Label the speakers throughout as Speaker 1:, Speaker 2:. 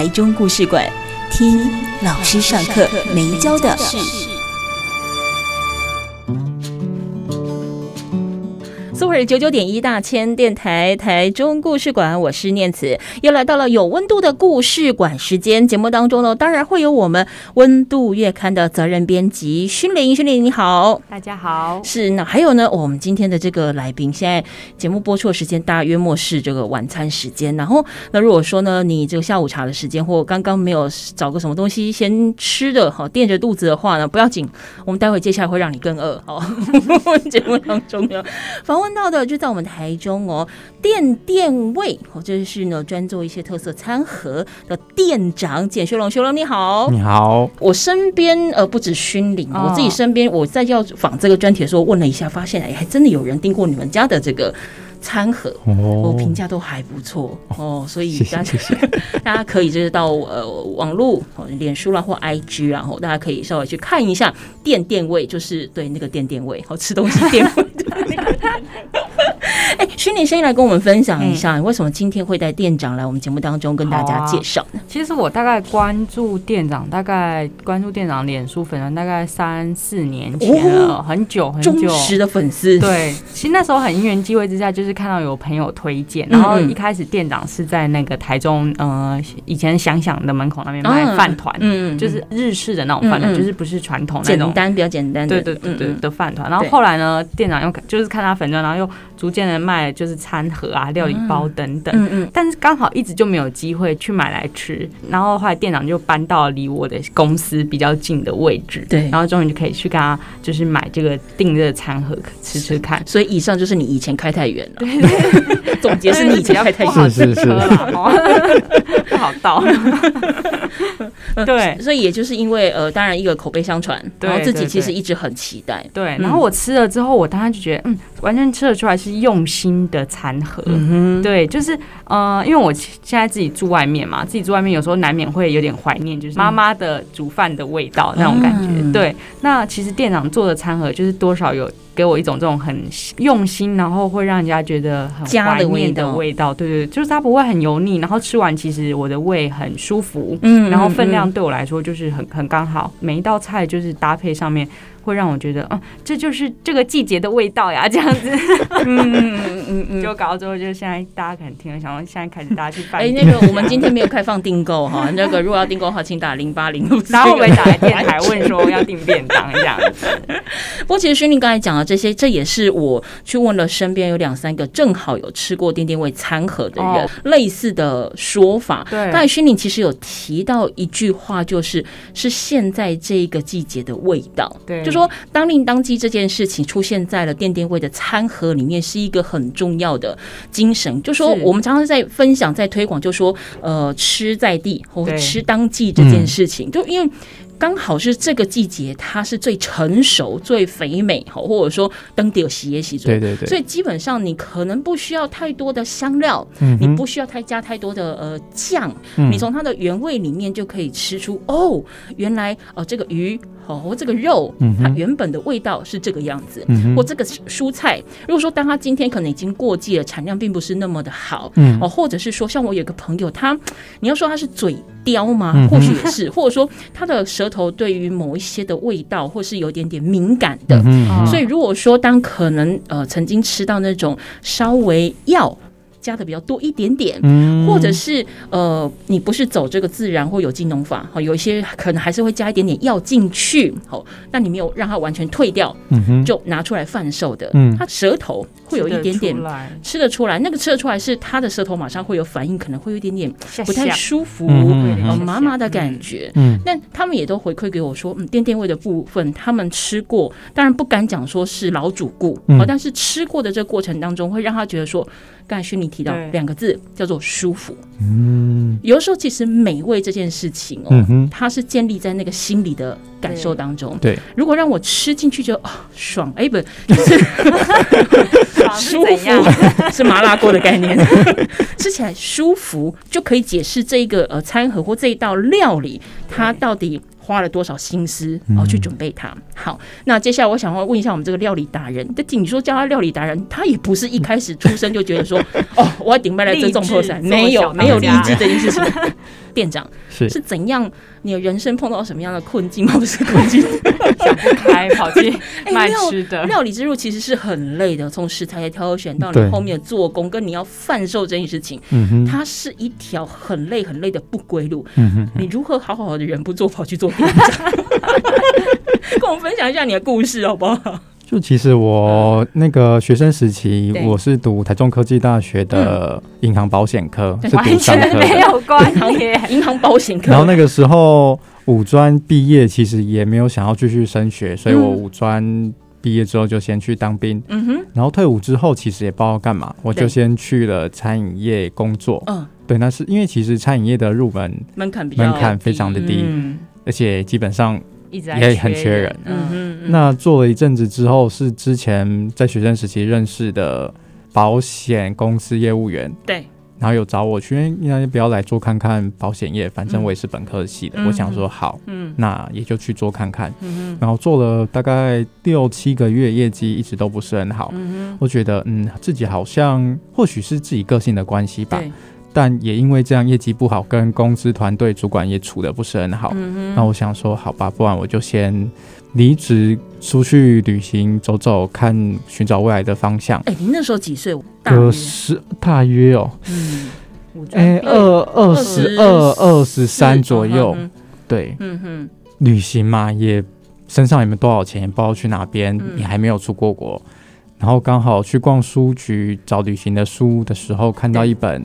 Speaker 1: 台中故事馆，听老师上课没教的事。九九点一大千电台台中故事馆，我是念慈，又来到了有温度的故事馆时间。节目当中呢，当然会有我们温度月刊的责任编辑勋伶，勋伶你好，
Speaker 2: 大家好。
Speaker 1: 是那还有呢，我们今天的这个来宾，现在节目播出的时间大约莫是这个晚餐时间。然后那如果说呢，你这个下午茶的时间或刚刚没有找个什么东西先吃的好垫着肚子的话呢，不要紧，我们待会接下来会让你更饿。好，节目当中呢，访问到。的就在我们台中哦，店店位哦，这是呢专做一些特色餐盒的店长简修龙，修龙你好，
Speaker 3: 你好。
Speaker 1: 我身边呃不止勋伶，我自己身边我在要访这个专题的时候问了一下，发现哎还真的有人订过你们家的这个餐盒，哦评价都还不错哦，所以大家 大家可以就是到呃网络、脸书啦或 IG，然后大家可以稍微去看一下店店位，就是对那个店店位，好吃东西店位。哎，勋伶先来跟我们分享一下，你为什么今天会带店长来我们节目当中跟大家介绍呢？
Speaker 2: 其实我大概关注店长，大概关注店长脸书粉专大概三四年前了，很久很久，忠
Speaker 1: 实的粉丝。
Speaker 2: 对，其实那时候很因缘机会之下，就是看到有朋友推荐，然后一开始店长是在那个台中，呃，以前想想的门口那边卖饭团，嗯，就是日式的那种饭团，就是不是传统那种，
Speaker 1: 简单比较简单，
Speaker 2: 对对对对的饭团。然后后来呢，店长又就是看他粉钻，然后又逐渐的。卖就是餐盒啊、料理包等等，嗯嗯，但是刚好一直就没有机会去买来吃，然后后来店长就搬到离我的公司比较近的位置，对，然后终于就可以去跟他就是买这个订热餐盒吃吃看。
Speaker 1: 所以以上就是你以前开太远了，对 总结是你以前开太远，
Speaker 3: 是是是，
Speaker 2: 不好倒。对，
Speaker 1: 所以也就是因为呃，当然一个口碑相传，然后自己其实一直很期待，
Speaker 2: 对，然后我吃了之后，我当然就觉得嗯，完全吃得出来是用心的餐盒，嗯哼，对，就是呃，因为我现在自己住外面嘛，自己住外面有时候难免会有点怀念，就是妈妈的煮饭的味道那种感觉。嗯、对，那其实店长做的餐盒就是多少有给我一种这种很用心，然后会让人家觉得很怀念的味道。对对，就是它不会很油腻，然后吃完其实我的胃很舒服，嗯，然后分量对我来说就是很很刚好，每一道菜就是搭配上面。会让我觉得，哦，这就是这个季节的味道呀，这样子，嗯嗯嗯嗯，就搞到最后，就现在大家可能听了，想说现在开始大家去办。哎，
Speaker 1: 那个我们今天没有开放订购哈，那个如果要订购的话，请打零八零，
Speaker 2: 然后我们打来电台问说要订便当这样子？
Speaker 1: 不过其实勋宁刚才讲的这些，这也是我去问了身边有两三个正好有吃过丁丁味餐盒的人类似的说法。对，刚才勋宁其实有提到一句话，就是是现在这个季节的味道。对。就说当令当季这件事情出现在了电电位的餐盒里面，是一个很重要的精神。就说我们常常在分享、在推广，就说呃，吃在地或吃当季这件事情，就因为。刚好是这个季节，它是最成熟、最肥美，好，或者说当地有洗也洗做，对对对，所以基本上你可能不需要太多的香料，嗯，你不需要太加太多的呃酱，你从它的原味里面就可以吃出哦，原来哦这个鱼哦这个肉，它原本的味道是这个样子，嗯，或这个蔬菜，如果说当它今天可能已经过季了，产量并不是那么的好，嗯，哦，或者是说像我有个朋友，他你要说他是嘴刁吗？或许也是，或者说他的舌。头对于某一些的味道，或是有点点敏感的，所以如果说当可能呃曾经吃到那种稍微要。加的比较多一点点，或者是呃，你不是走这个自然或有机农法，好，有一些可能还是会加一点点药进去，好，那你没有让它完全退掉，就拿出来贩售的，它舌头会有一点点吃得出来，那个吃得出来是它的舌头马上会有反应，可能会有一点点不太舒服，麻麻的感觉，嗯。但他们也都回馈给我说，嗯，店店味的部分他们吃过，当然不敢讲说是老主顾，好，但是吃过的这个过程当中会让他觉得说，刚才勋伶提到两个字，叫做舒服。
Speaker 3: 嗯，
Speaker 1: 有的时候其实美味这件事情哦，
Speaker 3: 嗯
Speaker 1: 它是建立在那个心理的感受当中。
Speaker 3: 对，
Speaker 1: 如果让我吃进去就哦爽，哎不 就是舒服 是麻辣锅的概念，吃起来舒服就可以解释这一个呃餐盒或这一道料理它到底。花了多少心思哦去准备它？好，那接下来我想要问一下我们这个料理达人，但你说叫他料理达人，他也不是一开始出生就觉得说 哦，我要顶麦来这种破产，没有没有励志这件事情。店长是是怎样？你的人生碰到什么样的困境吗？不是困境，
Speaker 2: 想不开跑去 卖吃的。
Speaker 1: 料理之路其实是很累的，从食材的挑选到你后面的做工，跟你要贩售这件事情，它是一条很累很累的不归路。你如何好好的人不做，跑去做店长？跟我们分享一下你的故事好不好？
Speaker 3: 就其实我那个学生时期，我是读台中科技大学的银行保险科，是读商科的，
Speaker 2: 没有关系。
Speaker 1: 银行保险科。
Speaker 3: 然后那个时候五专毕业，其实也没有想要继续升学，所以我五专毕业之后就先去当兵。嗯哼。然后退伍之后，其实也不知道干嘛，我就先去了餐饮业工作。嗯。对，那是因为其实餐饮业的入门
Speaker 1: 门槛
Speaker 3: 门槛非常的低，而且基本上。也很缺人，嗯嗯。那做了一阵子之后，是之前在学生时期认识的保险公司业务员，
Speaker 1: 对。
Speaker 3: 然后有找我去，因为不要来做看看保险业，反正我也是本科系的，我想说好，嗯，那也就去做看看。嗯，然后做了大概六七个月，业绩一直都不是很好。嗯，我觉得，嗯，自己好像或许是自己个性的关系吧。但也因为这样业绩不好，跟公司团队主管也处的不是很好。嗯，那我想说，好吧，不然我就先离职出去旅行走走，看寻找未来的方向。
Speaker 1: 哎、欸，您那时候几岁？
Speaker 3: 可是大约哦，嗯，哎、欸，二二十二、二十三左右。嗯、对，嗯哼，旅行嘛，也身上也没多少钱，也不知道去哪边，嗯、你还没有出过国。然后刚好去逛书局找旅行的书的时候，看到一本。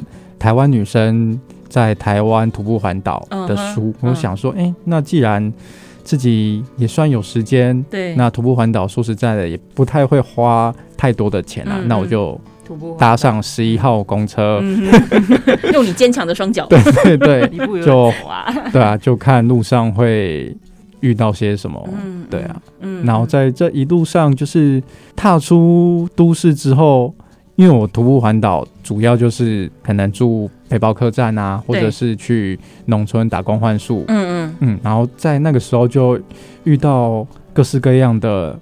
Speaker 3: 台湾女生在台湾徒步环岛的书，uh 我想说，哎、欸，那既然自己也算有时间，对，那徒步环岛说实在的也不太会花太多的钱啊，嗯、那我就搭上十一号公车，嗯、
Speaker 1: 用你坚强的双脚，
Speaker 3: 对对对，就 对啊，就看路上会遇到些什么，嗯、对啊，嗯、然后在这一路上就是踏出都市之后。因为我徒步环岛，主要就是可能住背包客栈啊，或者是去农村打工换宿。嗯嗯嗯，然后在那个时候就遇到各式各样的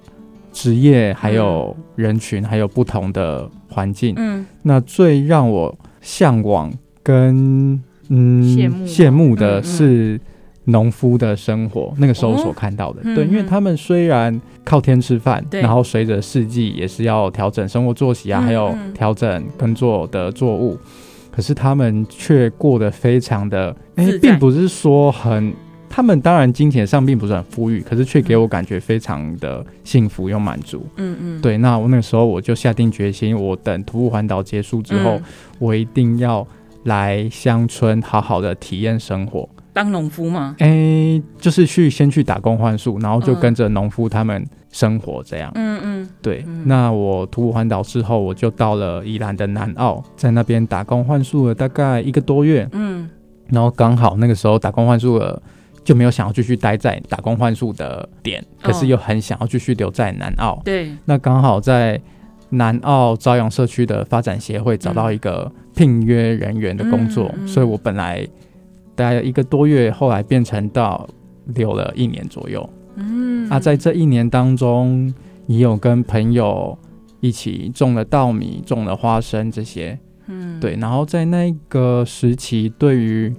Speaker 3: 职业，还有人群，嗯、还有不同的环境。嗯，那最让我向往跟嗯羡慕羡慕的是。农夫的生活，那个时候所看到的，哦、对，因为他们虽然靠天吃饭，对。然后随着四季也是要调整生活作息啊，嗯、还有调整耕作的作物，嗯、可是他们却过得非常的，并不是说很，他们当然金钱上并不是很富裕，可是却给我感觉非常的幸福又满足。嗯嗯，对，那我那个时候我就下定决心，我等徒步环岛结束之后，嗯、我一定要来乡村好好的体验生活。
Speaker 1: 当农夫吗？
Speaker 3: 哎、欸，就是去先去打工换宿，然后就跟着农夫他们生活这样。嗯嗯，对。嗯、那我徒步环岛之后，我就到了宜兰的南澳，在那边打工换宿了大概一个多月。嗯，然后刚好那个时候打工换宿了，就没有想要继续待在打工换宿的点，可是又很想要继续留在南澳。对、哦，那刚好在南澳朝阳社区的发展协会找到一个聘约人员的工作，嗯、所以我本来。待了一个多月，后来变成到留了一年左右。嗯，啊，在这一年当中，也有跟朋友一起种了稻米、种了花生这些。嗯，对。然后在那个时期，对于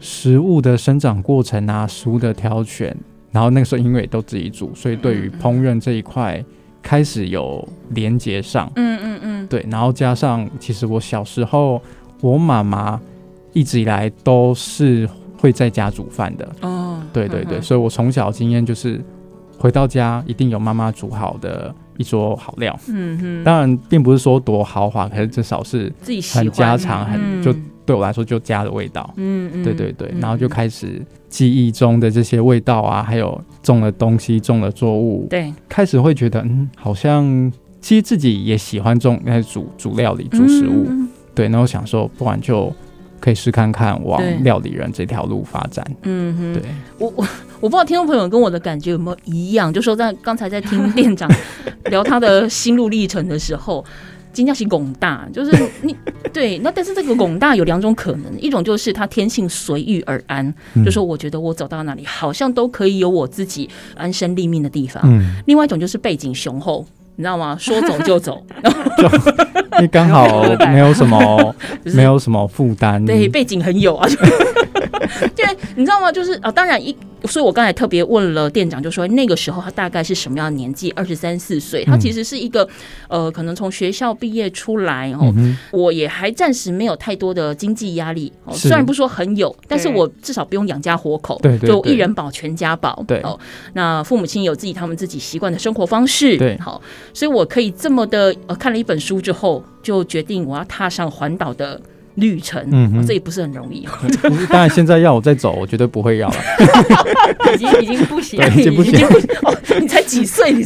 Speaker 3: 食物的生长过程啊、食物的挑选，然后那个时候因为都自己煮，所以对于烹饪这一块开始有连接上。嗯嗯嗯，对。然后加上，其实我小时候，我妈妈。一直以来都是会在家煮饭的。哦，对对对，所以我从小经验就是回到家一定有妈妈煮好的一桌好料。嗯哼，当然并不是说多豪华，可是至少是自己很家常，很就对我来说就家的味道。嗯嗯，对对对，然后就开始记忆中的这些味道啊，还有种的东西、种的作物，对，开始会觉得嗯，好像其实自己也喜欢种，应该煮煮料理、煮食物。对，然后想说，不然就可以试看看往料理人这条路发展。
Speaker 1: 嗯哼，
Speaker 3: 对，
Speaker 1: 我我我不知道听众朋友跟我的感觉有没有一样，就说在刚才在听店长 聊他的心路历程的时候。金家是拱大，就是你 对，那但是这个拱大有两种可能，一种就是他天性随遇而安，嗯、就说我觉得我走到哪里好像都可以有我自己安身立命的地方。嗯，另外一种就是背景雄厚，你知道吗？说走就走，
Speaker 3: 你刚好 没有什么，没有什么负担，
Speaker 1: 对，背景很有啊。对，你知道吗？就是啊，当然一。所以，我刚才特别问了店长，就说那个时候他大概是什么样的年纪？二十三四岁，他其实是一个呃，可能从学校毕业出来哦。我也还暂时没有太多的经济压力哦，虽然不说很有，但是我至少不用养家活口，对就一人保全家保。对哦，那父母亲有自己他们自己习惯的生活方式。对，好，所以我可以这么的呃，看了一本书之后，就决定我要踏上环岛的。旅程，嗯、哦，这也不是很容易。
Speaker 3: 当然，现在要我再走，我绝对不会要了。
Speaker 1: 已经已经不行，已经不行。哦，你才几岁？你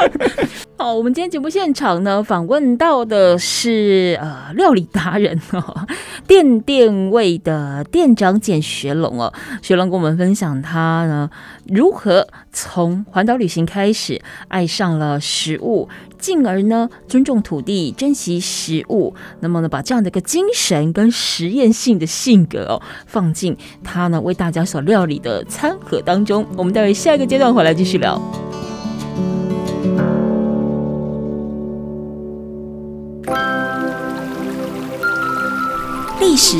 Speaker 1: 好，我们今天节目现场呢，访问到的是呃料理达人哦，店店位的店长简学龙哦，学龙跟我们分享他呢如何从环岛旅行开始爱上了食物。进而呢，尊重土地，珍惜食物，那么呢，把这样的一个精神跟实验性的性格哦，放进他呢为大家所料理的餐盒当中。我们待会下一个阶段回来继续聊。历史、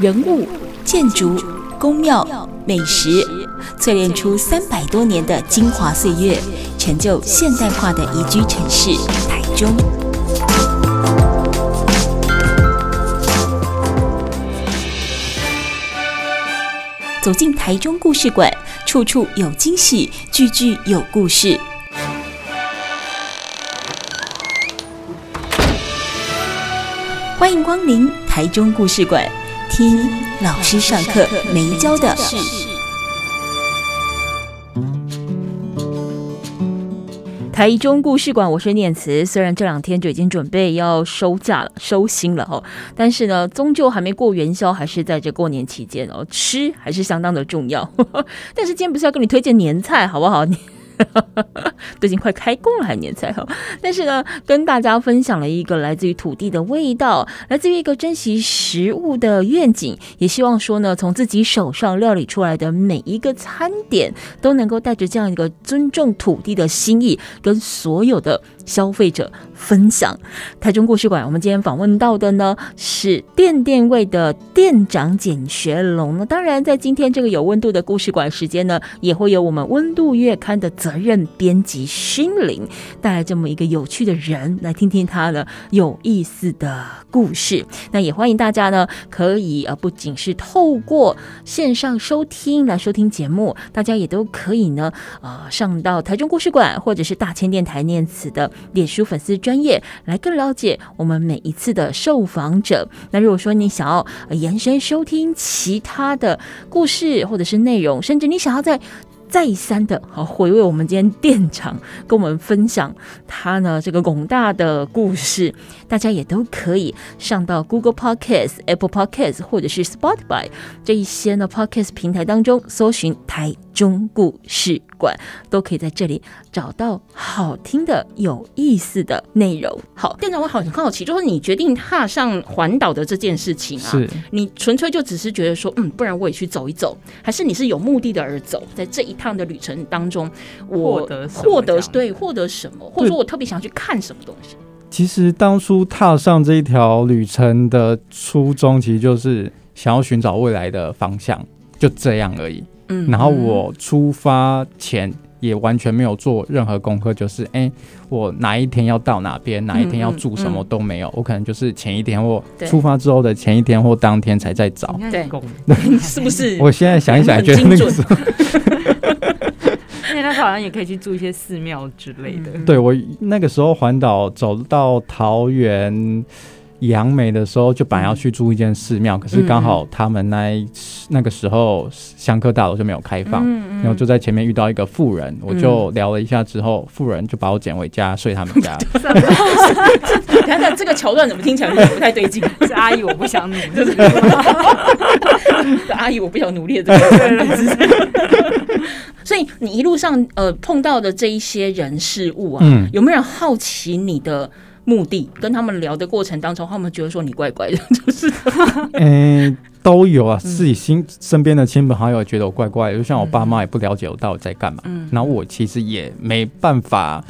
Speaker 1: 人物、建筑、宫庙、美食，淬炼出三百多年的精华岁月。成就现代化的宜居城市台中。走进台中故事馆，处处有惊喜，句句有故事。欢迎光临台中故事馆，听老师上课没教的事。台中故事馆，我是念慈。虽然这两天就已经准备要收假了、收心了哈，但是呢，终究还没过元宵，还是在这过年期间哦，吃还是相当的重要。但是今天不是要跟你推荐年菜，好不好？都已经快开工了，还年菜哈。但是呢，跟大家分享了一个来自于土地的味道，来自于一个珍惜食物的愿景，也希望说呢，从自己手上料理出来的每一个餐点，都能够带着这样一个尊重土地的心意，跟所有的消费者分享。台中故事馆，我们今天访问到的呢，是店店位的店长简学龙。那当然，在今天这个有温度的故事馆时间呢，也会有我们温度月刊的。责任编辑勋伶带来这么一个有趣的人，来听听他的有意思的故事。那也欢迎大家呢，可以呃，不仅是透过线上收听来收听节目，大家也都可以呢，呃，上到台中故事馆或者是大千电台念慈的脸书粉丝专业来更了解我们每一次的受访者。那如果说你想要延伸收听其他的故事或者是内容，甚至你想要在再三的好回味我们今天店长跟我们分享他呢这个广大的故事，大家也都可以上到 Google Podcast、Apple Podcast 或者是 Spotify 这一些呢 Podcast 平台当中搜寻台中故事馆，都可以在这里找到好听的、有意思的内容。好，店长，我好很好奇，就是你决定踏上环岛的这件事情啊，是你纯粹就只是觉得说，嗯，不然我也去走一走，还是你是有目的的而走，在这一趟的旅程当中，我获得获得对获得什么，或者说我特别想去看什么东西？
Speaker 3: 其实当初踏上这一条旅程的初衷，其实就是想要寻找未来的方向，就这样而已。嗯，然后我出发前也完全没有做任何功课，就是哎、欸，我哪一天要到哪边，哪一天要住什么都没有，我可能就是前一天或出发之后的前一天或当天才在找，
Speaker 1: 对，是不是？
Speaker 3: 我现在想一想，觉得那个时候。
Speaker 2: 因为那时候好像也可以去住一些寺庙之类的。
Speaker 3: 对，我那个时候环岛走到桃园，杨梅的时候，就本来要去住一间寺庙，可是刚好他们那那个时候香客大楼就没有开放，然后就在前面遇到一个富人，我就聊了一下之后，富人就把我捡回家睡他们家。
Speaker 1: 看看这个桥段怎么听起来有点不太对劲？
Speaker 2: 是阿姨，我不想努力。
Speaker 1: 阿姨，我不想努力的这个所以你一路上呃碰到的这一些人事物啊，嗯、有没有人好奇你的？目的跟他们聊的过程当中，他们觉得说你怪怪的，就是，
Speaker 3: 嗯、欸，都有啊，自己心身边的亲朋好友觉得我怪怪的，就像我爸妈也不了解我到底在干嘛，嗯，然后我其实也没办法。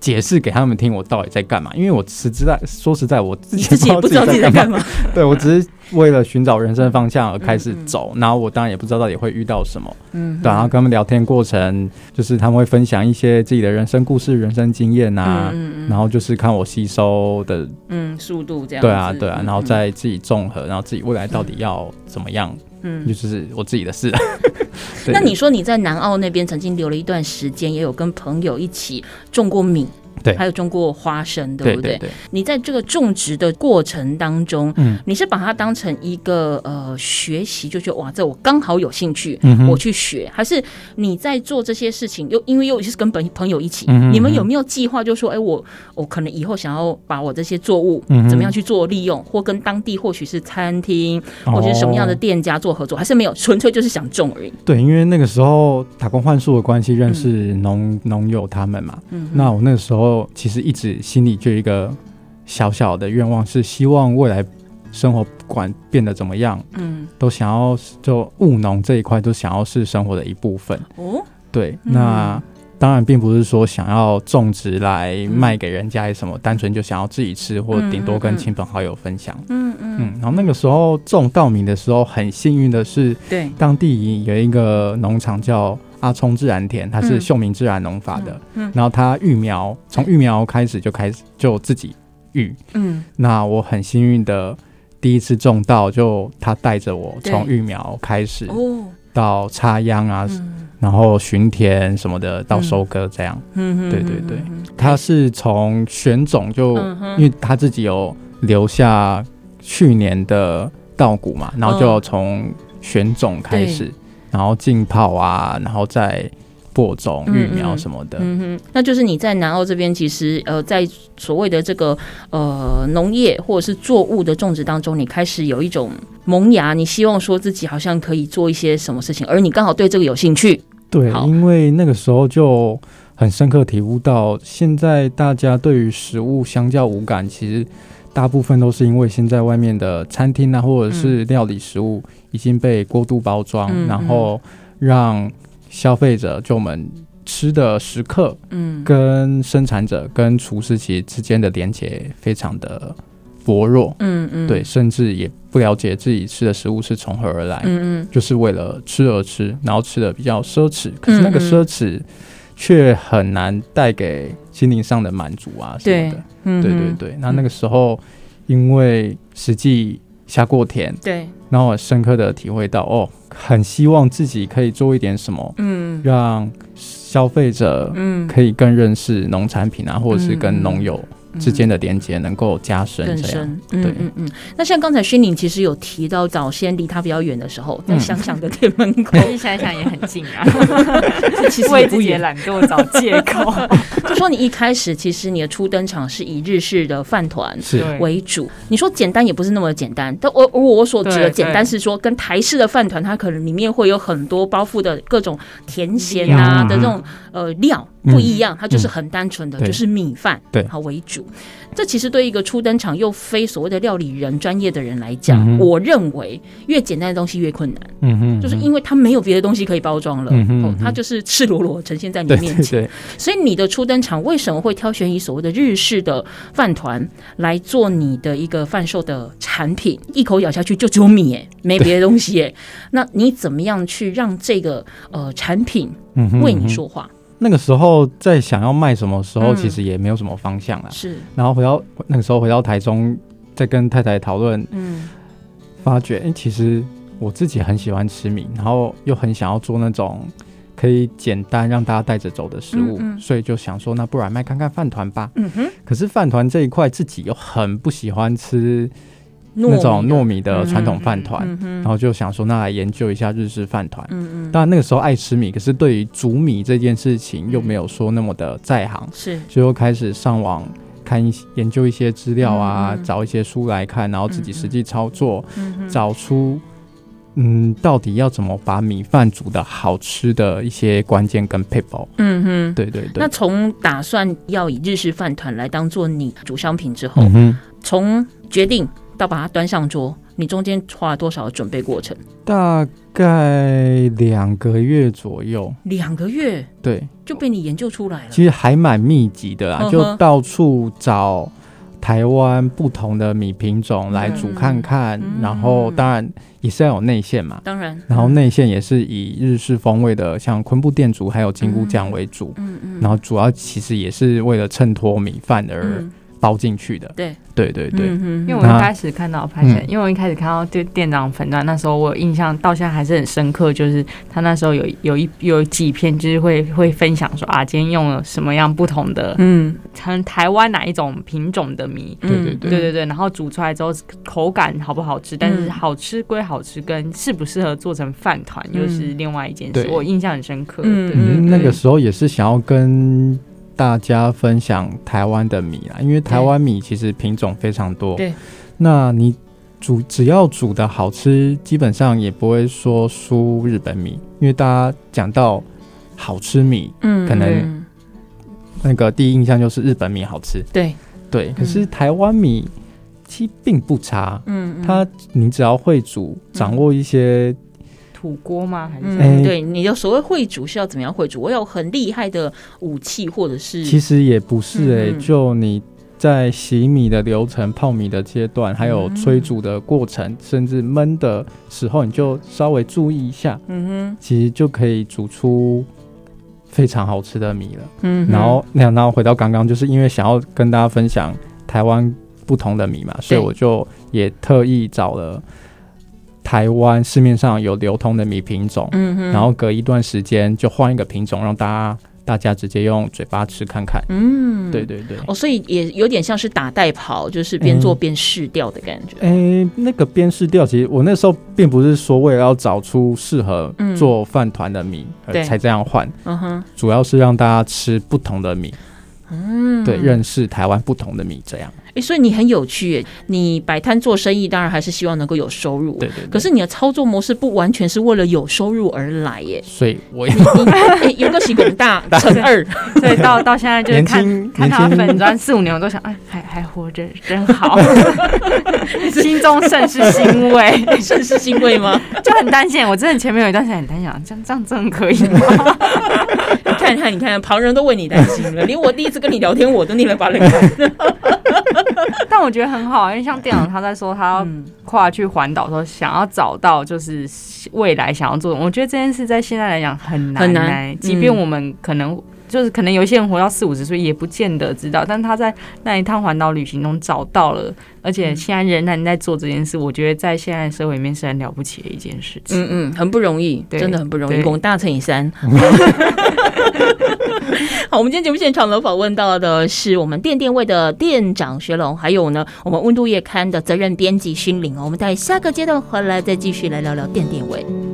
Speaker 3: 解释给他们听，我到底在干嘛？因为我实在说实在，我自己也不知道自己在干嘛。对，我只是为了寻找人生方向而开始走，然后我当然也不知道到底会遇到什么。嗯，对。然后跟他们聊天过程，就是他们会分享一些自己的人生故事、人生经验啊。嗯，然后就是看我吸收的
Speaker 1: 嗯速度这样。
Speaker 3: 对啊，对啊。然后再自己综合，然后自己未来到底要怎么样？嗯，就是我自己的事。
Speaker 1: 那你说你在南澳那边曾经留了一段时间，也有跟朋友一起种过米。
Speaker 3: 对，
Speaker 1: 还有种过花生，对不对？对对。对，你在这个种植的过程当中，嗯，你是把它当成一个呃学习，就觉得哇，这我刚好有兴趣，嗯、我去学，还是你在做这些事情，又因为又是跟朋朋友一起，你们有没有计划，就说，哎，我我可能以后想要把我这些作物怎么样去做利用，嗯、或跟当地或许是餐厅或者是什么样的店家做合作，哦、还是没有，纯粹就是想种而已。
Speaker 3: 对，因为那个时候打工换宿的关系，认识农农友他们嘛，嗯，那我那个时候。其实一直心里就有一个小小的愿望，是希望未来生活不管变得怎么样，嗯，都想要就务农这一块都想要是生活的一部分。哦，对，那当然并不是说想要种植来卖给人家什么，单纯就想要自己吃，或顶多跟亲朋好友分享。嗯嗯，嗯，然后那个时候种稻米的时候，很幸运的是，对，当地有一个农场叫。阿聪自然田，它是秀明自然农法的，然后它育苗从育苗开始就开始就自己育，嗯，那我很幸运的第一次种稻，就他带着我从育苗开始到插秧啊，嗯、然后巡田什么的到收割这样，嗯，对对对，他是从选种就，嗯、因为他自己有留下去年的稻谷嘛，然后就从选种开始。哦然后浸泡啊，然后再播种、育苗什么的。嗯哼，
Speaker 1: 那就是你在南澳这边，其实呃，在所谓的这个呃农业或者是作物的种植当中，你开始有一种萌芽，你希望说自己好像可以做一些什么事情，而你刚好对这个有兴趣。
Speaker 3: 对，因为那个时候就很深刻体悟到，现在大家对于食物相较无感，其实。大部分都是因为现在外面的餐厅啊，或者是料理食物已经被过度包装，嗯、然后让消费者就我们吃的时刻，嗯，跟生产者跟厨师其实之间的连接非常的薄弱，嗯嗯，对，甚至也不了解自己吃的食物是从何而来，嗯嗯，就是为了吃而吃，然后吃的比较奢侈，可是那个奢侈却很难带给心灵上的满足啊什么的。嗯，对对对，那那个时候，因为实际下过田，对，然后我深刻的体会到，哦，很希望自己可以做一点什么，嗯，让消费者，嗯，可以更认识农产品啊，或者是跟农友。之间的连接能够加深，更深。对，嗯嗯嗯。
Speaker 1: 那像刚才勋宁其实有提到，早先离他比较远的时候，在想想的店门口，
Speaker 2: 想想也很近啊。其实为自己懒惰找借口。
Speaker 1: 就说你一开始其实你的初登场是以日式的饭团为主，你说简单也不是那么简单。但我我所指的简单是说，跟台式的饭团，它可能里面会有很多包覆的各种甜咸啊的这种呃料。不一样，它就是很单纯的，嗯、就是米饭对好为主。这其实对一个初登场又非所谓的料理人专业的人来讲，嗯、我认为越简单的东西越困难。嗯哼，就是因为它没有别的东西可以包装了，嗯哼它就是赤裸裸呈现在你面前。对对对，所以你的初登场为什么会挑选以所谓的日式的饭团来做你的一个贩售的产品？一口咬下去就只有米，哎，没别的东西，哎，那你怎么样去让这个呃产品为你说话？
Speaker 3: 那个时候在想要卖什么时候，其实也没有什么方向了。是，然后回到那个时候回到台中，再跟太太讨论，嗯，发觉哎，其实我自己很喜欢吃米，然后又很想要做那种可可以简单让大家带着走的食物，嗯嗯，所以就想说，那不然卖看看饭团吧。嗯哼。可是饭团这一块自己又很不喜欢吃那种糯米的传统饭团，然后就想说，那来研究一下日式饭团。嗯嗯。当然那个时候爱吃米，可是对于煮米这件事情又没有说那么的在行，是，所以又开始上网看一些研究一些资料啊，找一些书来看，然后自己实际操作，找出。嗯，到底要怎么把米饭煮的好吃的一些关键跟撇步？嗯哼，对对对。
Speaker 1: 那从打算要以日式饭团来当做你主商品之后，嗯哼，从决定到把它端上桌，你中间花了多少的准备过程？
Speaker 3: 大概两个月左右。
Speaker 1: 两个月？
Speaker 3: 对，
Speaker 1: 就被你研究出来了。
Speaker 3: 其实还蛮密集的啦，嗯、就到处找。台湾不同的米品种来煮看看，嗯、然后当然也是要有内馅嘛，当然，然后内馅也是以日式风味的，像昆布店煮还有金菇酱为主，嗯嗯，然后主要其实也是为了衬托米饭而包进去的，对。对对对，
Speaker 2: 因为我一开始看到拍成，因为我一开始看到店店长粉专，那时候我有印象到现在还是很深刻，就是他那时候有有一有几篇就是会会分享说啊，今天用了什么样不同的，嗯，像台湾哪一种品种的米，对对对。对对，然后煮出来之后口感好不好吃，但是好吃归好吃，跟适不适合做成饭团又是另外一件事，我印象很深刻。
Speaker 3: 嗯，那个时候也是想要跟。大家分享台湾的米啊，因为台湾米其实品种非常多。对，那你煮只要煮的好吃，基本上也不会说输日本米。因为大家讲到好吃米，嗯，可能那个第一印象就是日本米好吃。对对，可是台湾米其实并不差。嗯，它你只要会煮，掌握一些。
Speaker 2: 土锅吗？还是、
Speaker 1: 嗯、对你的所谓会煮是要怎么样会煮？我有很厉害的武器，或者是
Speaker 3: 其实也不是哎、欸，嗯、就你在洗米的流程、泡米的阶段，还有催煮的过程，嗯、甚至焖的时候，你就稍微注意一下，嗯哼，其实就可以煮出非常好吃的米了。嗯，然后那然后回到刚刚，就是因为想要跟大家分享台湾不同的米嘛，所以我就也特意找了。台湾市面上有流通的米品种，然后隔一段时间就换一个品种，让大家大家直接用嘴巴吃看看，嗯，对对对，
Speaker 1: 哦，所以也有点像是打带跑，就是边做边试调的感觉。
Speaker 3: 哎、欸欸，那个边试调，其实我那时候并不是说为了要找出适合做饭团的米而才这样换，嗯哼，主要是让大家吃不同的米，嗯，对，认识台湾不同的米这样。
Speaker 1: 哎，所以你很有趣耶！你摆摊做生意，当然还是希望能够有收入。对对对。可是你的操作模式不完全是为了有收入而来耶。
Speaker 3: 所以我
Speaker 1: 你你有个喜广大 乘二，
Speaker 2: 所以到到现在就是看看他粉砖四五年，我都想，哎，还还活着，真好，心中甚是欣慰，
Speaker 1: 甚是欣慰吗？
Speaker 2: 就很担心，我真的前面有一段时间很担心，这样这样真的可以吗？
Speaker 1: 你看旁人都为你担心了，连我第一次跟你聊天，我都捏了把冷汗。
Speaker 2: 但我觉得很好，因为像店长他在说他要跨去环岛，说想要找到就是未来想要做的。我觉得这件事在现在来讲很难，很难。即便我们可能就是可能有些人活到四五十岁，也不见得知道。但他在那一趟环岛旅行中找到了，而且现在仍然在做这件事。我觉得在现在社会里面是很了不起的一件事情。嗯
Speaker 1: 嗯，很不容易，真的很不容易。工大乘以三。好，我们今天节目现场呢访问到的是我们电电位的店长学龙，还有呢我们温度月刊的责任编辑心灵哦。我们在下个阶段回来再继续来聊聊电电味。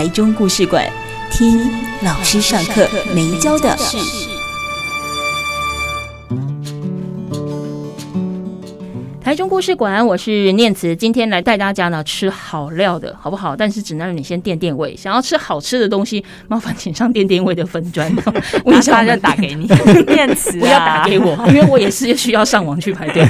Speaker 1: 台中故事馆，听老师上课没教的事。台中故事馆，我是念慈，今天来带大家呢吃好料的，好不好？但是只能让你先垫垫胃。想要吃好吃的东西，麻烦请上垫垫胃的分专，
Speaker 2: 我一下就打给你。念慈、啊，
Speaker 1: 不要打给我，因为我也是需要上网去排队。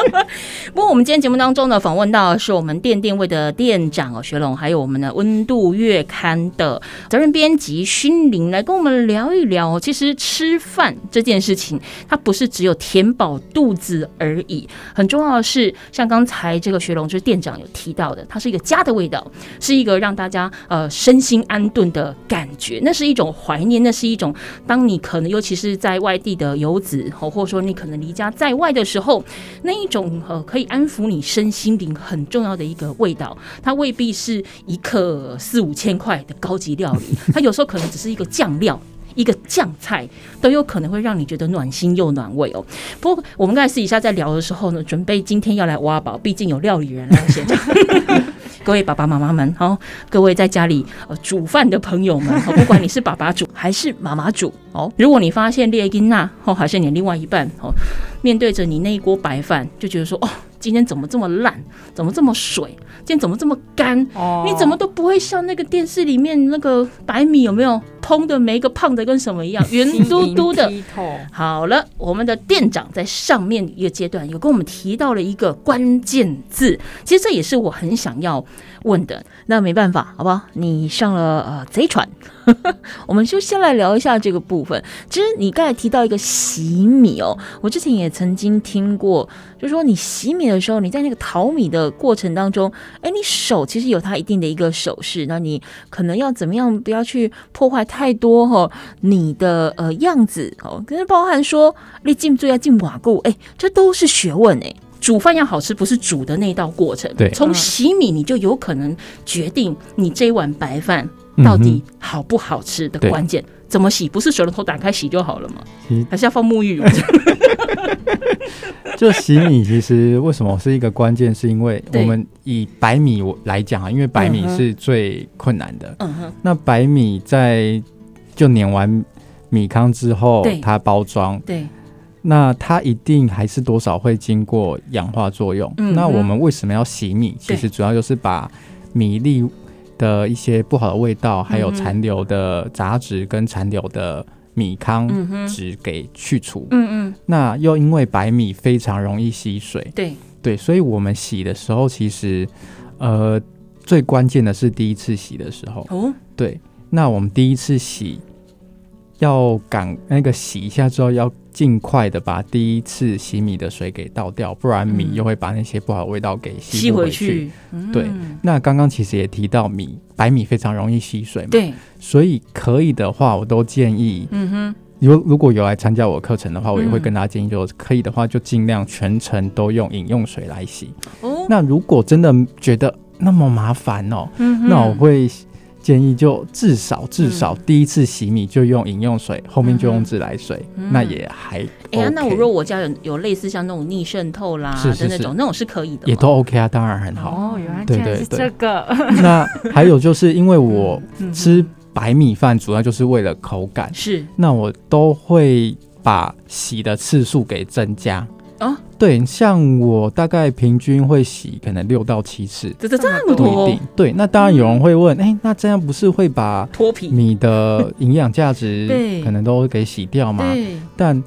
Speaker 1: 不过我们今天节目当中呢，访问到的是我们垫垫胃的店长哦，学龙，还有我们的温度月刊的责任编辑勋林，来跟我们聊一聊。其实吃饭这件事情，它不是只有填饱肚子而已。很重要的是，像刚才这个学龙就是店长有提到的，它是一个家的味道，是一个让大家呃身心安顿的感觉。那是一种怀念，那是一种当你可能尤其是在外地的游子，或或者说你可能离家在外的时候，那一种呃可以安抚你身心灵很重要的一个味道。它未必是一克四五千块的高级料理，它有时候可能只是一个酱料。一个酱菜都有可能会让你觉得暖心又暖胃哦。不过我们刚才私底下在聊的时候呢，准备今天要来挖宝，毕竟有料理人来现场。各位爸爸妈妈们，好，各位在家里呃煮饭的朋友们，不管你是爸爸煮还是妈妈煮哦，如果你发现列金娜哦，还是你另外一半哦，面对着你那一锅白饭，就觉得说哦。今天怎么这么烂？怎么这么水？今天怎么这么干？哦，你怎么都不会像那个电视里面那个白米有没有通的，每一个胖的跟什么一样，圆嘟嘟的。好了，我们的店长在上面一个阶段有跟我们提到了一个关键字，其实这也是我很想要问的。那没办法，好不好？你上了呃贼船。我们就先来聊一下这个部分。其实你刚才提到一个洗米哦，我之前也曾经听过，就是说你洗米的时候，你在那个淘米的过程当中，哎，你手其实有它一定的一个手势，那你可能要怎么样，不要去破坏太多哈、哦，你的呃样子哦，跟包含说你进最要进瓦固，哎，这都是学问哎。煮饭要好吃，不是煮的那道过程，对，从洗米你就有可能决定你这一碗白饭。到底好不好吃的关键，怎么洗？不是水龙头打开洗就好了吗？还是要放沐浴乳？
Speaker 3: 就洗米，其实为什么是一个关键？是因为我们以白米来讲啊，因为白米是最困难的。嗯哼。那白米在就碾完米糠之后，它包装，对，那它一定还是多少会经过氧化作用。那我们为什么要洗米？其实主要就是把米粒。的一些不好的味道，还有残留的杂质跟残留的米糠质给去除。嗯嗯。那又因为白米非常容易吸水，对对，所以我们洗的时候，其实呃最关键的是第一次洗的时候。哦。对，那我们第一次洗要赶那个洗一下之后要。尽快的把第一次洗米的水给倒掉，不然米又会把那些不好的味道给吸回去。对，那刚刚其实也提到米，白米非常容易吸水嘛。对，所以可以的话，我都建议，嗯哼，如如果有来参加我课程的话，我也会跟大家建议，就可以的话，就尽量全程都用饮用水来洗。哦，那如果真的觉得那么麻烦哦，嗯、那我会。建议就至少至少第一次洗米就用饮用水，嗯、后面就用自来水，嗯、那也还。哎、欸、那
Speaker 1: 我如果我家有有类似像那种逆渗透啦是是那种，那种是可以的，
Speaker 3: 也都 OK 啊，当然很好。
Speaker 2: 哦，原来这样是这个。
Speaker 3: 那还有就是因为我吃白米饭主要就是为了口感，是、嗯、那我都会把洗的次数给增加。对，像我大概平均会洗可能六到七次，
Speaker 1: 这这这么多，不一定。
Speaker 3: 对，那当然有人会问，哎、嗯欸，那这样不是会把脱皮米的营养价值 可能都给洗掉吗？对。但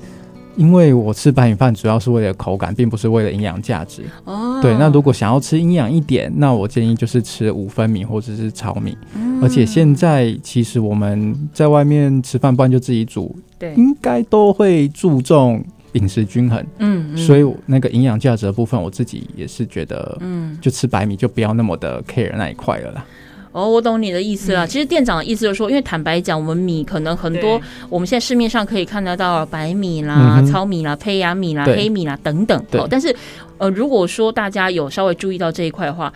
Speaker 3: 因为我吃白米饭主要是为了口感，并不是为了营养价值。哦。对，那如果想要吃营养一点，那我建议就是吃五分米或者是糙米。嗯。而且现在其实我们在外面吃饭，不然就自己煮，对，应该都会注重。饮食均衡，嗯，嗯，所以那个营养价值的部分，我自己也是觉得，嗯，就吃白米就不要那么的 care 那一块了啦。
Speaker 1: 哦，我懂你的意思了。嗯、其实店长的意思就是说，因为坦白讲，我们米可能很多，我们现在市面上可以看得到白米啦、糙米啦、胚芽米啦、黑米啦等等。哦，但是呃，如果说大家有稍微注意到这一块的话，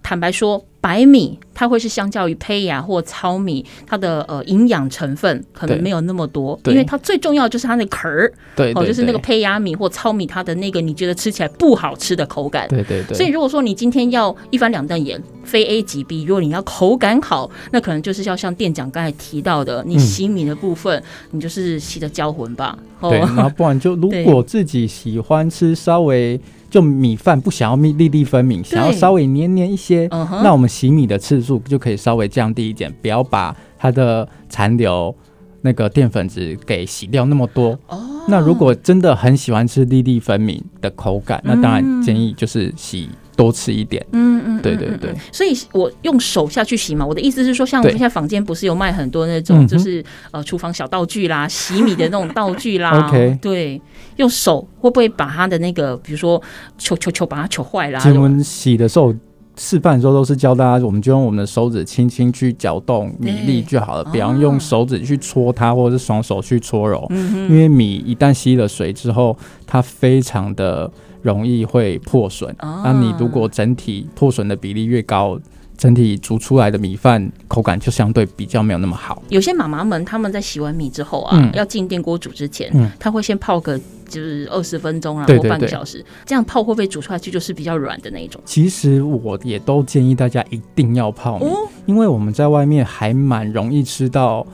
Speaker 1: 坦白说，白米它会是相较于胚芽或糙米，它的呃营养成分可能没有那么多，因为它最重要的就是它那个壳儿，
Speaker 3: 对，
Speaker 1: 哦，就是那个胚芽米或糙米，它的那个你觉得吃起来不好吃的口感，
Speaker 3: 对对对。
Speaker 1: 所以如果说你今天要一翻两瞪眼，非 A 即 B，如果你要口感好，那可能就是要像店长刚才提到的，你洗米的部分，嗯、你就是洗的焦浑吧。
Speaker 3: 对，然后不然就如果 自己喜欢吃稍微就米饭不想要粒粒分明，想要稍微黏黏一些，那我们洗米的次数就可以稍微降低一点，不要把它的残留那个淀粉质给洗掉那么多。哦，那如果真的很喜欢吃粒粒分明的口感，那当然建议就是洗。多吃一点，嗯嗯，对对对，
Speaker 1: 所以我用手下去洗嘛。我的意思是说，像我们现在房间不是有卖很多那种，就是呃厨房小道具啦，洗米的那种道具啦。OK，对，用手会不会把它的那个，比如说球球球把它球坏啦？
Speaker 3: 我们洗的时候示范的时候都是教大家，我们就用我们的手指轻轻去搅动米粒就好了，不要用手指去搓它，或者是双手去搓揉，因为米一旦吸了水之后，它非常的。容易会破损，那、啊、你如果整体破损的比例越高，整体煮出来的米饭口感就相对比较没有那么好。
Speaker 1: 有些妈妈们他们在洗完米之后啊，嗯、要进电锅煮之前，嗯、他会先泡个就是二十分钟啊，或半个小时，这样泡会不会煮出来去就是比较软的那一种？
Speaker 3: 其实我也都建议大家一定要泡米，哦、因为我们在外面还蛮容易吃到。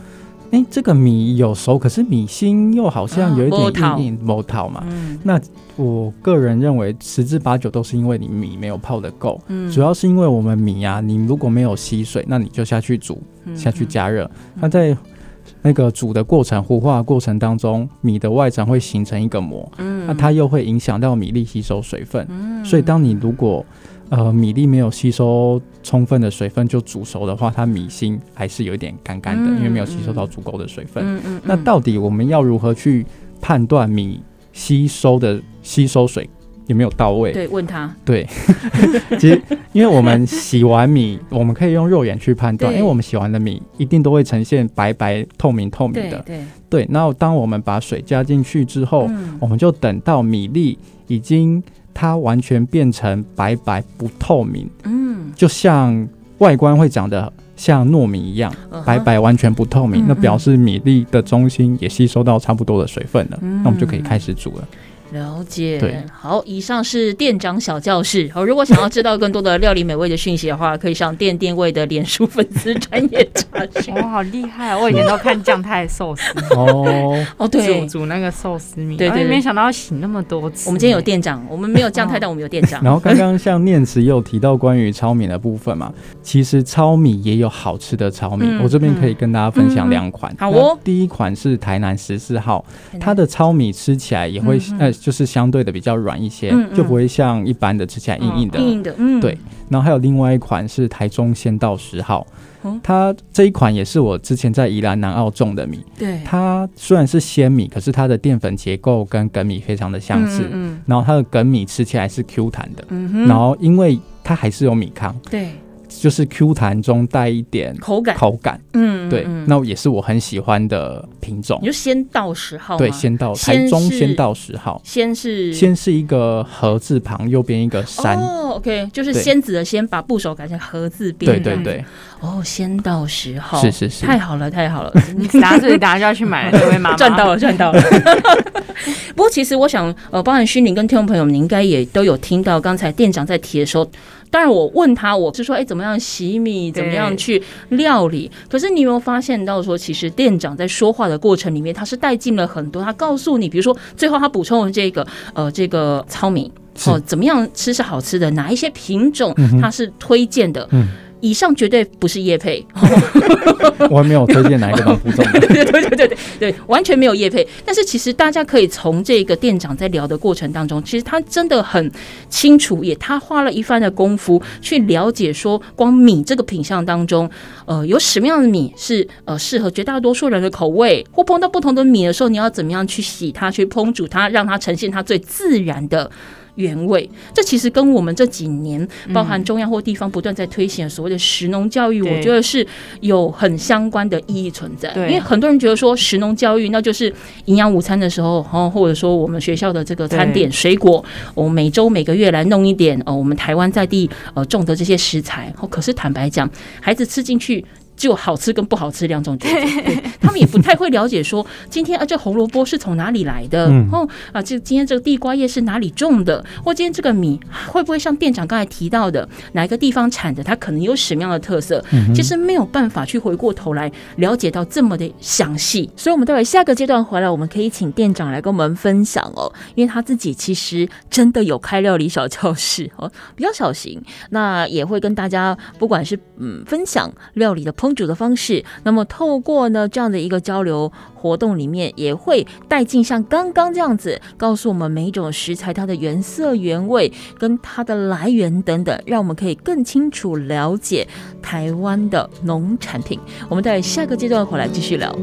Speaker 3: 哎、欸，这个米有熟，可是米心又好像有一点硬硬，没套嘛。嗯、那我个人认为十之八九都是因为你米没有泡的够，嗯、主要是因为我们米呀、啊，你如果没有吸水，那你就下去煮，下去加热，那、嗯、在那个煮的过程、糊化的过程当中，米的外层会形成一个膜，嗯、那它又会影响到米粒吸收水分，嗯、所以当你如果呃，米粒没有吸收充分的水分就煮熟的话，它米心还是有一点干干的，嗯、因为没有吸收到足够的水分。嗯嗯嗯、那到底我们要如何去判断米吸收的吸收水有没有到位？
Speaker 1: 对，问他。
Speaker 3: 对，其实因为我们洗完米，我们可以用肉眼去判断，因为我们洗完的米一定都会呈现白白透明透明的。对对。那当我们把水加进去之后，嗯、我们就等到米粒已经。它完全变成白白不透明，嗯，就像外观会长得像糯米一样，白白完全不透明，那表示米粒的中心也吸收到差不多的水分了，那我们就可以开始煮了。
Speaker 1: 了解，好，以上是店长小教室。好，如果想要知道更多的料理美味的讯息的话，可以上店店位的脸书粉丝专业查询。
Speaker 2: 哇，好厉害啊！我以前都看酱太寿司
Speaker 3: 哦
Speaker 1: 哦，对，
Speaker 2: 煮煮那个寿司米，对对，没想到要洗那么多次。
Speaker 1: 我们今天有店长，我们没有酱太，但我们有店长。
Speaker 3: 然后刚刚像念慈也有提到关于糙米的部分嘛，其实糙米也有好吃的糙米，我这边可以跟大家分享两款。
Speaker 1: 好哦，
Speaker 3: 第一款是台南十四号，它的糙米吃起来也会呃。就是相对的比较软一些，嗯嗯、就不会像一般的吃起来硬硬的。哦、硬硬的，嗯，对。然后还有另外一款是台中仙道十号，嗯、它这一款也是我之前在宜兰南澳种的米。对，它虽然是鲜米，可是它的淀粉结构跟梗米非常的相似。嗯，嗯，然后它的梗米吃起来是 Q 弹的。然后因为它还是有米糠。对。就是 Q 弹中带一点口感，口感，嗯，对，那也是我很喜欢的品种。
Speaker 1: 你就先到十号，
Speaker 3: 对，先到，台中先到十号，
Speaker 1: 先是
Speaker 3: 先是一个禾字旁，右边一个山。
Speaker 1: 哦，OK，就是仙子的仙，把部首改成禾字边。
Speaker 3: 对对对。
Speaker 1: 哦，先到十号，
Speaker 3: 是是是，
Speaker 1: 太好了太好了，
Speaker 2: 你拿这里大家就要去买了，这位妈妈
Speaker 1: 赚到了赚到了。不过其实我想，呃，包含虚拟跟听众朋友们，你应该也都有听到刚才店长在提的时候。当然，我问他，我是说，哎、欸，怎么样洗米，怎么样去料理？可是你有没有发现到说，其实店长在说话的过程里面，他是带进了很多。他告诉你，比如说最后他补充了这个，呃，这个糙米哦，怎么样吃是好吃的？哪一些品种他是推荐的？嗯以上绝对不是叶配，
Speaker 3: 我还没有推荐哪一个农夫种的。
Speaker 1: 对对对对对对，完全没有叶配。但是其实大家可以从这个店长在聊的过程当中，其实他真的很清楚，也他花了一番的功夫去了解说，光米这个品相当中，呃，有什么样的米是呃适合绝大多数人的口味，或碰到不同的米的时候，你要怎么样去洗它，去烹煮它，让它呈现它最自然的原味。这其实跟我们这几年包含中央或地方不断在推行所谓的食农教育，我觉得是有很相关的意义存在。因为很多人觉得说食农教育那就是营养午餐的时候，或者说我们学校的这个餐点水果，我每周每个月来弄一点哦，我们台湾在地呃种的这些食材。哦可是坦白讲，孩子吃进去。就好吃跟不好吃两种觉得，他们也不太会了解说，今天啊这红萝卜是从哪里来的，嗯、哦啊这今天这个地瓜叶是哪里种的，或今天这个米会不会像店长刚才提到的哪一个地方产的，它可能有什么样的特色，其实没有办法去回过头来了解到这么的详细。
Speaker 4: 所以，我们待会下个阶段回来，我们可以请店长来跟我们分享哦，因为他自己其实真的有开料理小教室哦，比较小型，那也会跟大家不管是嗯分享料理的。烹煮的方式，那么透过呢这样的一个交流活动里面，也会带进像刚刚这样子，告诉我们每一种食材它的原色原味跟它的来源等等，让我们可以更清楚了解台湾的农产品。我们在下个阶段回来继续聊。